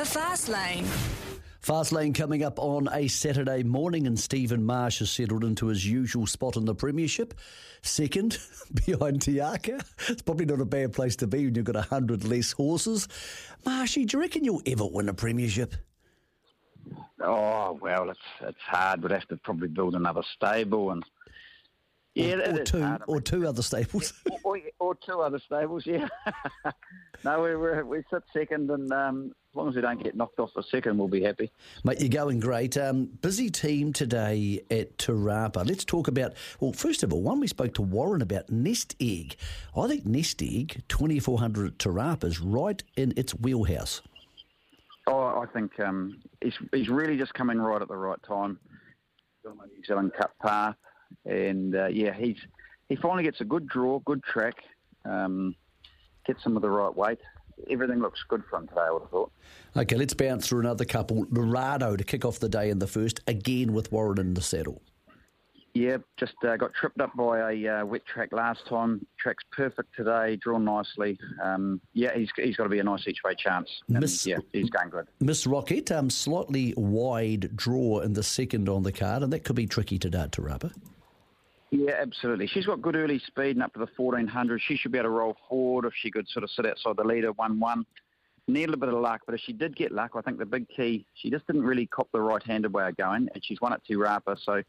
The Fast Lane. Fast lane coming up on a Saturday morning, and Stephen Marsh has settled into his usual spot in the Premiership, second behind Te Akau. It's probably not a bad place to be when you've got a hundred less horses. Marshy, do you reckon you'll ever win a Premiership? Oh well, it's it's hard. We'd have to probably build another stable and yeah, or, or two, hard. Or two other stables. or, or two other stables. Yeah. no, we we we sit second, and um, as long as we don't get knocked off the second, we'll be happy. Mate, you're going great. Um, busy team today at Te Rapa. Let's talk about, well, first of all, one we spoke to Warren about Nest Egg. I think Nest Egg, 2400 at Te Rapa, is right in its wheelhouse. Oh, I think um, he's he's really just coming right at the right time. Got my New Zealand Cup par, and uh, yeah, he's he finally gets a good draw, good track, um, gets some of the right weight. Everything looks good for him today. I would have thought. Okay, let's bounce through another couple. Dorado to kick off the day in the first, again with Warren in the saddle. Yeah, just uh, got tripped up by a uh, wet track last time. Track's perfect today, drawn nicely. Um, yeah, he's he's got to be a nice each way chance. And, Miss- yeah, he's going good. Miss Rocket, um, slightly wide draw in the second on the card, and that could be tricky to dart to rubber. Yeah, absolutely. She's got good early speed and up to the 1400. She should be able to roll forward if she could sort of sit outside the leader 1 1. Need a little bit of luck, but if she did get luck, I think the big key, she just didn't really cop the right handed way of going, and she's won at Te Rapa. So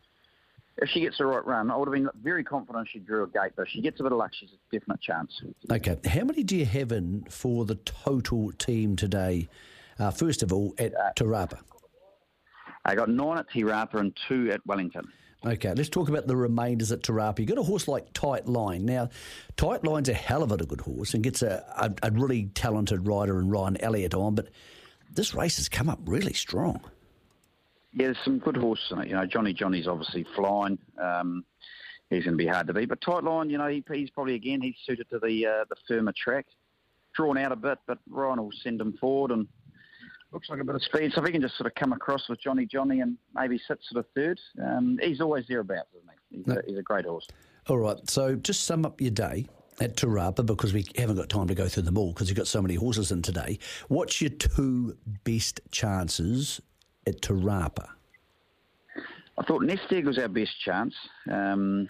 if she gets the right run, I would have been very confident she drew a gate, but if she gets a bit of luck, she's a definite chance. Okay, how many do you have in for the total team today? Uh, first of all, at Te Rapa. I got nine at Te Rapa and two at Wellington. Okay, let's talk about the remainders at Te Rapa. You've got a horse like Tight Line. Now, Tight Line's a hell of a good horse and gets a, a, a really talented rider in Ryan Elliott on, but this race has come up really strong. Yeah, there's some good horses in it. You know, Johnny Johnny's obviously flying. Um, he's going to be hard to beat. But tight line, you know, he, he's probably again he's suited to the uh, the firmer track. Drawn out a bit, but Ryan will send him forward and looks like a bit of speed. So if he can just sort of come across with Johnny Johnny and maybe sit sort of third, um, he's always thereabouts, isn't he? He's, a, he's a great horse. All right, so just sum up your day at Te Rapa because we haven't got time to go through them all because you've got so many horses in today. What's your two best chances at Te Rapa? I thought Nest Egg was our best chance. Um,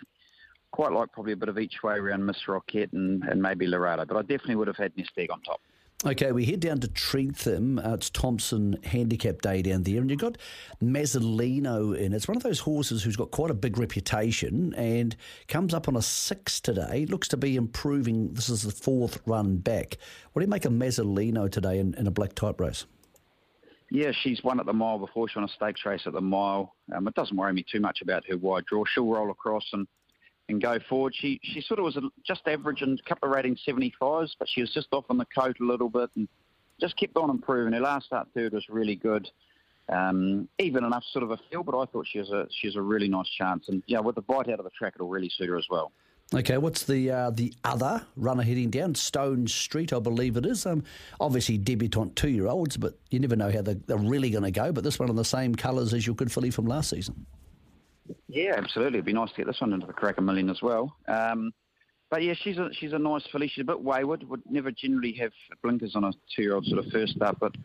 quite like probably a bit of each way around Miss Rocket and, and maybe Lorado, but I definitely would have had Nest Egg on top. Okay, we head down to Trentham. Uh, it's Thompson Handicap Day down there, and you've got Mazzolino in. It's one of those horses who's got quite a big reputation and comes up on a six today. Looks to be improving. This is the fourth run back. What do you make of Mazzolino today in, in a black type race? Yeah, she's won at the mile before. She won a stakes race at the mile. Um, it doesn't worry me too much about her wide draw. She'll roll across and, and go forward. She she sort of was just average in a couple of rating 75s, but she was just off on the coat a little bit and just kept on improving. Her last start third was really good. Um, even enough sort of a feel, but I thought she was a she was a really nice chance. And yeah, with the bite out of the track, it'll really suit her as well. Okay, what's the uh, the other runner heading down Stone Street? I believe it is. Um, obviously debutante two year olds, but you never know how they're, they're really going to go. But this one in the same colours as your good filly from last season. Yeah, absolutely. It'd be nice to get this one into the Karaka Million as well. Um, but yeah, she's a she's a nice filly. She's a bit wayward. Would never generally have blinkers on a two year old sort of first up, but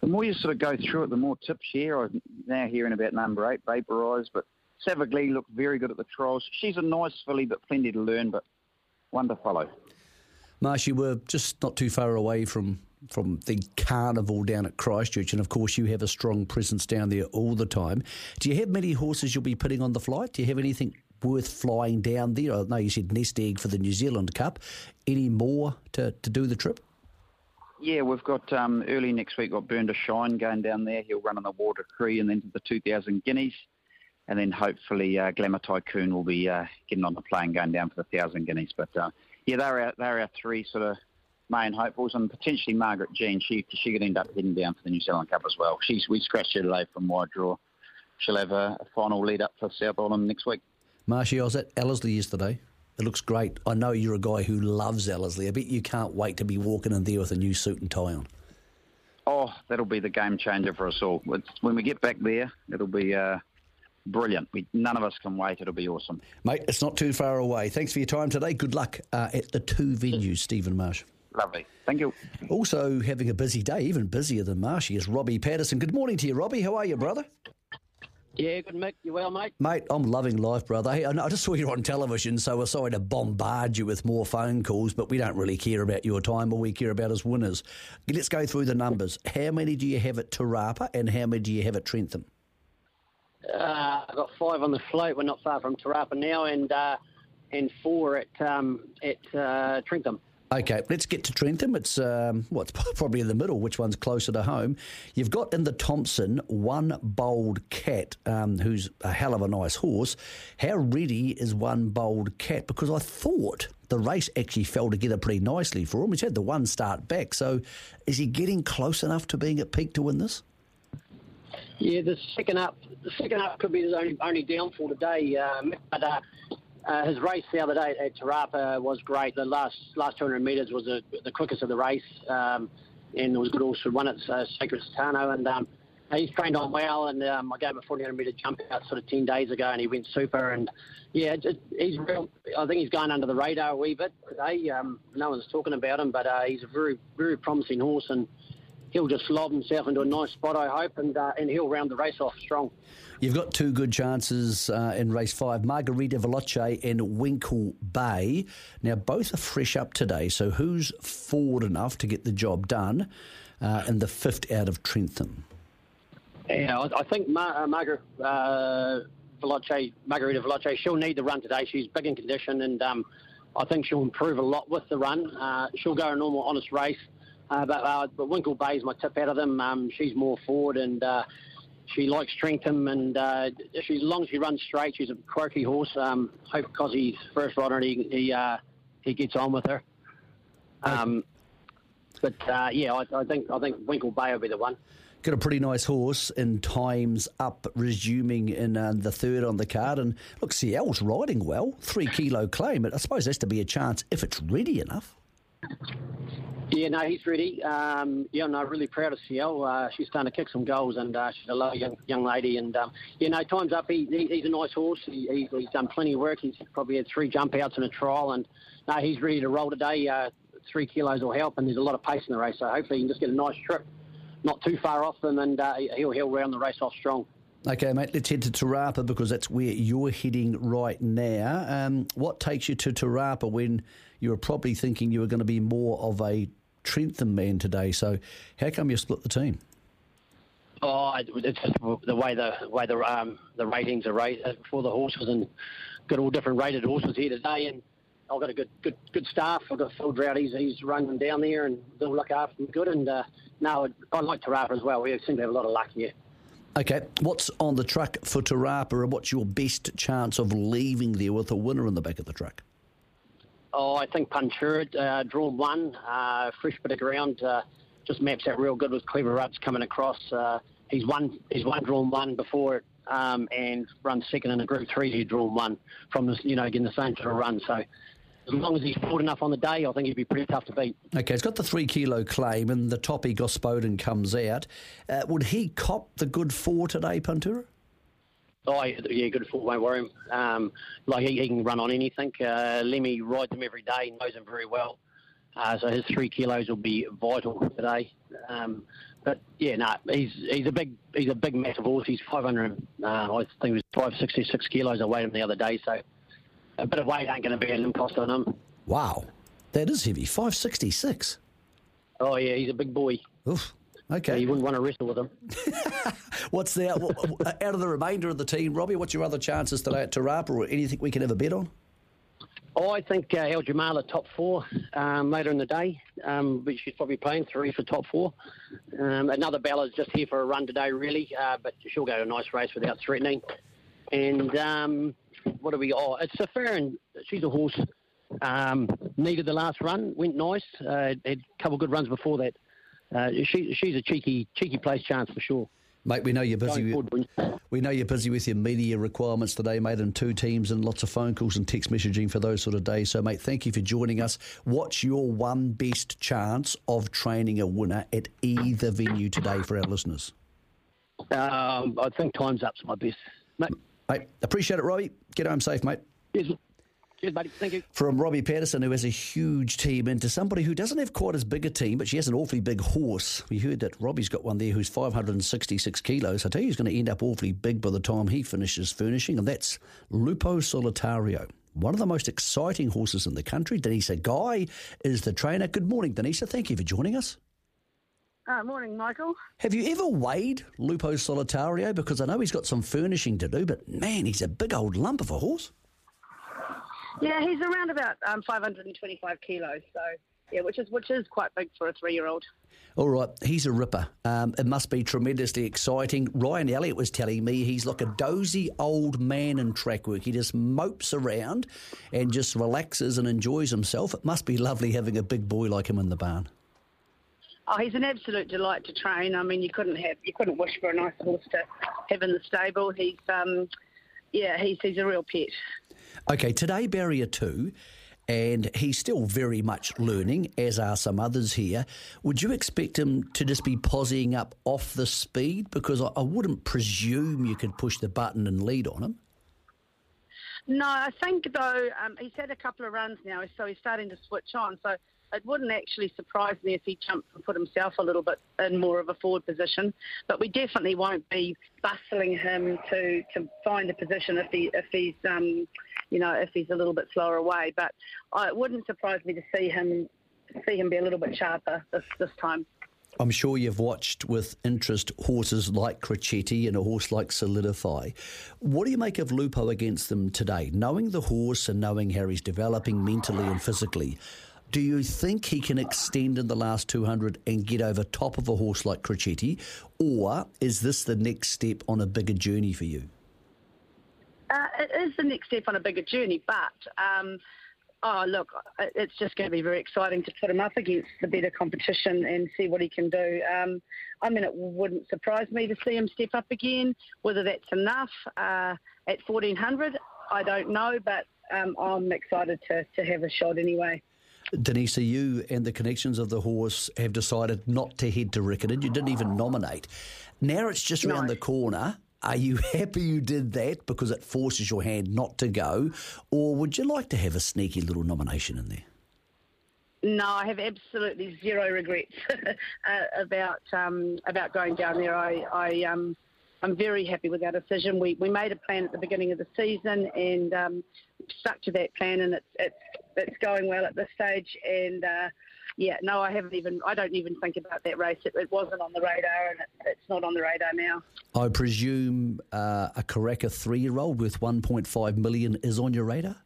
the more you sort of go through it, the more tips here. I'm now hearing about number eight, Vaporise, but Savaglee looked very good at the trials. She's a nice filly, but plenty to learn, but one to follow. Marshy, we're just not too far away from from the carnival down at Christchurch, and of course you have a strong presence down there all the time. Do you have many horses you'll be putting on the flight? Do you have anything worth flying down there? I know you said Nest Egg for the New Zealand Cup. Any more to, to do the trip? Yeah, we've got um, early next week. Got Burn to Shine going down there. He'll run on the Water Cree and then to the 2,000 guineas, and then hopefully uh, Glamour Tycoon will be uh, getting on the plane going down for the 1,000 guineas. But uh, yeah, they're our, they're our three sort of main hopefuls, and potentially Margaret Jean. She she could end up heading down for the New Zealand Cup as well. She's we scratched her today from wide draw. She'll have a, a final lead up for South Island next week. Marshy, I was at Ellerslie yesterday. It looks great. I know you're a guy who loves Ellerslie. I bet you can't wait to be walking in there with a new suit and tie on. Oh, that'll be the game changer for us all. It's, when we get back there, it'll be uh, brilliant. We, none of us can wait. It'll be awesome. Mate, it's not too far away. Thanks for your time today. Good luck uh, at the two venues, Stephen Marsh. Lovely. Thank you. Also having a busy day, even busier than Marshy, is Robbie Patterson. Good morning to you, Robbie. How are you, brother? Yeah, good, Mick. You well, mate? Mate, I'm loving life, brother. Hey, I just saw you on television, so we're sorry to bombard you with more phone calls, but we don't really care about your time. All we care about is winners. Let's go through the numbers. How many do you have at Te Rapa and how many do you have at Trentham? Uh, I've got five on the float. We're not far from Te Rapa now, and uh, and four at um, at uh, Trentham. Okay, let's get to Trentham. It's um, well, probably in the middle. Which one's closer to home? You've got in the Thompson one bold cat, um, who's a hell of a nice horse. How ready is one bold cat? Because I thought the race actually fell together pretty nicely for him. He's had the one start back, so is he getting close enough to being at peak to win this? Yeah, the second up, the second up could be his only only downfall today. Um, but uh, uh, his race the other day at Te Rapa was great. The last last 200 metres was a, the quickest of the race, um, and it was good also won at uh, Sacred Satono. And um, he's trained on well. And um, I gave him a 400 metre jump out sort of 10 days ago, and he went super. And yeah, just, he's real. I think he's going under the radar a wee bit today. Um, no one's talking about him, but uh, he's a very very promising horse and he'll just lob himself into a nice spot, I hope, and uh, and he'll round the race off strong. You've got two good chances uh, in race five Margarita Veloce and Winkle Bay. Now, both are fresh up today, so who's forward enough to get the job done uh, in the fifth out of Trentham? Yeah, I, I think Mar- uh, Margaret. Uh, Veloce, Margarita Veloce, she'll need the run today. She's big in condition, and um, I think she'll improve a lot with the run. Uh, she'll go a normal, honest race. Uh, but, uh, but Winkle Bay is my tip out of them. Um, she's more forward and uh, she likes Trentham, and uh, she, as long as she runs straight, she's a quirky horse. Um, hope because first rider, he he, uh, he gets on with her. Um, but uh, yeah, I, I, think I think Winkle Bay will be the one. Got a pretty nice horse in times up, resuming in uh, the third on the card. And look, Ciel's riding well, three kilo claim. but I suppose there's to be a chance if it's ready enough. Yeah, no, he's ready. Um, yeah, no, really proud of Ciel. Uh, she's starting to kick some goals, and uh, she's a lovely young, young lady. And um, yeah, no, time's up. He, he, he's a nice horse. He, he's done plenty of work. He's probably had three jump outs in a trial, and no, he's ready to roll today. Uh, three kilos will help, and there's a lot of pace in the race. So hopefully, he can just get a nice trip, not too far off them, and uh, he'll he'll round the race off strong. Okay, mate, let's head to Te Rapa because that's where you're heading right now. Um, what takes you to Te Rapa when you were probably thinking you were going to be more of a Trentham man today. So how come you split the team? Oh, it's just the way the way the um, the ratings are rated for the horses, and got all different rated horses here today. And I've got a good good good staff. I've got Phil Drought. He's, he's running down there, and they'll look after them good. And uh, no, I like Te Rapa as well. We seem to have a lot of luck here. Okay, what's on the truck for Te Rapa, and what's your best chance of leaving there with a winner in the back of the truck? Oh, I think Puntura, uh, drawn one, uh, fresh bit of ground, uh, just maps out real good with Clever Ruts coming across. Uh, he's won, he's won drawn one before um, and run second in a Group Three. He drawn one from this, you know, getting the same sort of run. So as long as he's forward enough on the day, I think he'd be pretty tough to beat. Okay, he's got the three kilo claim, and the toppy Gospodin comes out. Uh, would he cop the good four today, Puntura? Oh, yeah, good foot won't worry him. Um, like he, he, can run on anything. Uh, Lemmy rides him every day, knows him very well. Uh, so his three kilos will be vital today. Um, but yeah, no, nah, he's he's a big he's a big massive horse. He's 500. Uh, I think it was 566 kilos. I weighed him the other day, so a bit of weight ain't going to be an impost on him. Wow, that is heavy. 566. Oh yeah, he's a big boy. Oof. Okay. So you wouldn't want to wrestle with him. what's the out of the remainder of the team, Robbie? What's your other chances today at Te Rapa or anything we can ever bet on? Oh, I think uh, El Jamala top four um, later in the day, um, but she's probably playing three for top four. Um, another Bella's just here for a run today, really, uh, but she'll go to a nice race without threatening. And um, what do we? Oh, it's a fair and she's a horse. Um, needed the last run, went nice. Uh, had a couple of good runs before that uh, she, she's a cheeky cheeky place chance for sure. Mate, we know you're busy. With, we know you're busy with your media requirements today, mate, and two teams and lots of phone calls and text messaging for those sort of days. So, mate, thank you for joining us. What's your one best chance of training a winner at either venue today for our listeners? Um, I think time's up's my best, mate. Mate, appreciate it, Robbie. Get home safe, mate. Yes. Cheers, buddy. Thank you. From Robbie Patterson, who has a huge team, into somebody who doesn't have quite as big a team, but she has an awfully big horse. We heard that Robbie's got one there who's 566 kilos. I tell you, he's going to end up awfully big by the time he finishes furnishing, and that's Lupo Solitario. One of the most exciting horses in the country. Denisa Guy is the trainer. Good morning, Denisa. Thank you for joining us. Uh, morning, Michael. Have you ever weighed Lupo Solitario? Because I know he's got some furnishing to do, but man, he's a big old lump of a horse. Yeah, he's around about um, 525 kilos, so yeah, which is which is quite big for a three-year-old. All right, he's a ripper. Um, it must be tremendously exciting. Ryan Elliott was telling me he's like a dozy old man in track work. He just mopes around and just relaxes and enjoys himself. It must be lovely having a big boy like him in the barn. Oh, he's an absolute delight to train. I mean, you couldn't have you couldn't wish for a nicer horse to have in the stable. He's um, yeah, he's he's a real pet. Okay, today barrier two, and he's still very much learning, as are some others here. Would you expect him to just be posing up off the speed? Because I, I wouldn't presume you could push the button and lead on him. No, I think though um, he's had a couple of runs now, so he's starting to switch on. So it wouldn't actually surprise me if he jumped and put himself a little bit in more of a forward position. But we definitely won't be bustling him to, to find a position if he if he's um, you know if he's a little bit slower away. But I, it wouldn't surprise me to see him see him be a little bit sharper this this time. I'm sure you've watched with interest horses like Crocetti and a horse like Solidify. What do you make of Lupo against them today? Knowing the horse and knowing how he's developing mentally and physically, do you think he can extend in the last 200 and get over top of a horse like Crocetti? Or is this the next step on a bigger journey for you? Uh, it is the next step on a bigger journey, but um, oh look, it's just going to be very exciting to put him up against the better competition and see what he can do. Um, I mean, it wouldn't surprise me to see him step up again. Whether that's enough uh, at 1400, I don't know, but um, I'm excited to, to have a shot anyway. Denise, you and the connections of the horse have decided not to head to Riccarton. You didn't even nominate. Now it's just around no. the corner. Are you happy you did that because it forces your hand not to go? Or would you like to have a sneaky little nomination in there? No, I have absolutely zero regrets uh, about um, about going down there. I, I um, I'm very happy with our decision. We we made a plan at the beginning of the season and um, stuck to that plan, and it's it's it's going well at this stage. And uh, yeah, no, I haven't even. I don't even think about that race. It, it wasn't on the radar, and it, it's not on the radar now. I presume uh, a Karaka three-year-old with 1.5 million is on your radar.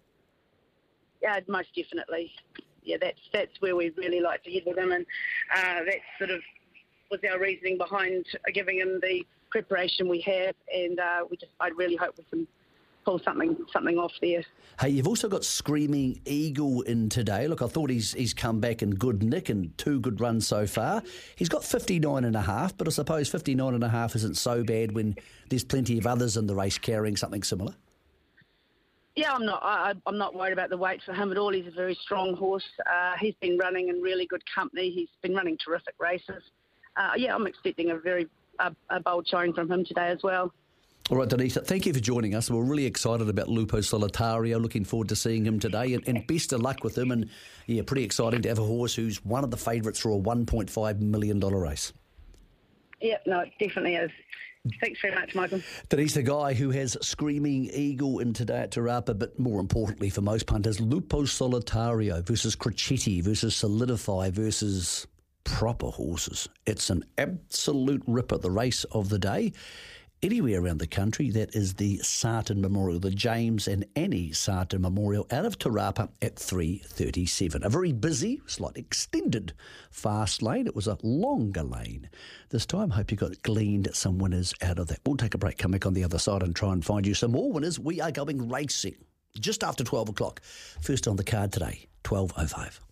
Yeah, most definitely. Yeah, that's that's where we'd really like to head with him, and uh, that sort of was our reasoning behind giving him the preparation we have, and uh, we just I really hope we can pull something something off there. Hey, you've also got Screaming Eagle in today. Look, I thought he's he's come back in good nick and two good runs so far. He's got 59 and a half, but I suppose 59 and a half isn't so bad when there's plenty of others in the race carrying something similar. Yeah, I'm not. I, am not worried about the weight for him at all. He's a very strong horse. Uh, he's been running in really good company. He's been running terrific races. Uh, yeah, I'm expecting a very a, a bold showing from him today as well. All right, Denise, thank you for joining us. We're really excited about Lupo Solitario. Looking forward to seeing him today, and, and, best of luck with him. And yeah, pretty exciting to have a horse who's one of the favourites for a $1.5 million race. Yep, no, it definitely is. Thanks very much, Michael. Denise, the guy who has Screaming Eagle in today at Te Rapa, but more importantly for most punters, Lupo Solitario versus Crocetti versus Solidify versus proper horses. It's an absolute ripper, the race of the day anywhere around the country, that is the Sarten Memorial, the James and Annie Sarten Memorial out of Te Rapa at 3.37. A very busy, slightly extended fast lane. It was a longer lane. This time, hope you got gleaned some winners out of that. We'll take a break, come back on the other side and try and find you some more winners. We are going racing just after 12 o'clock. First on the card today, 12.05.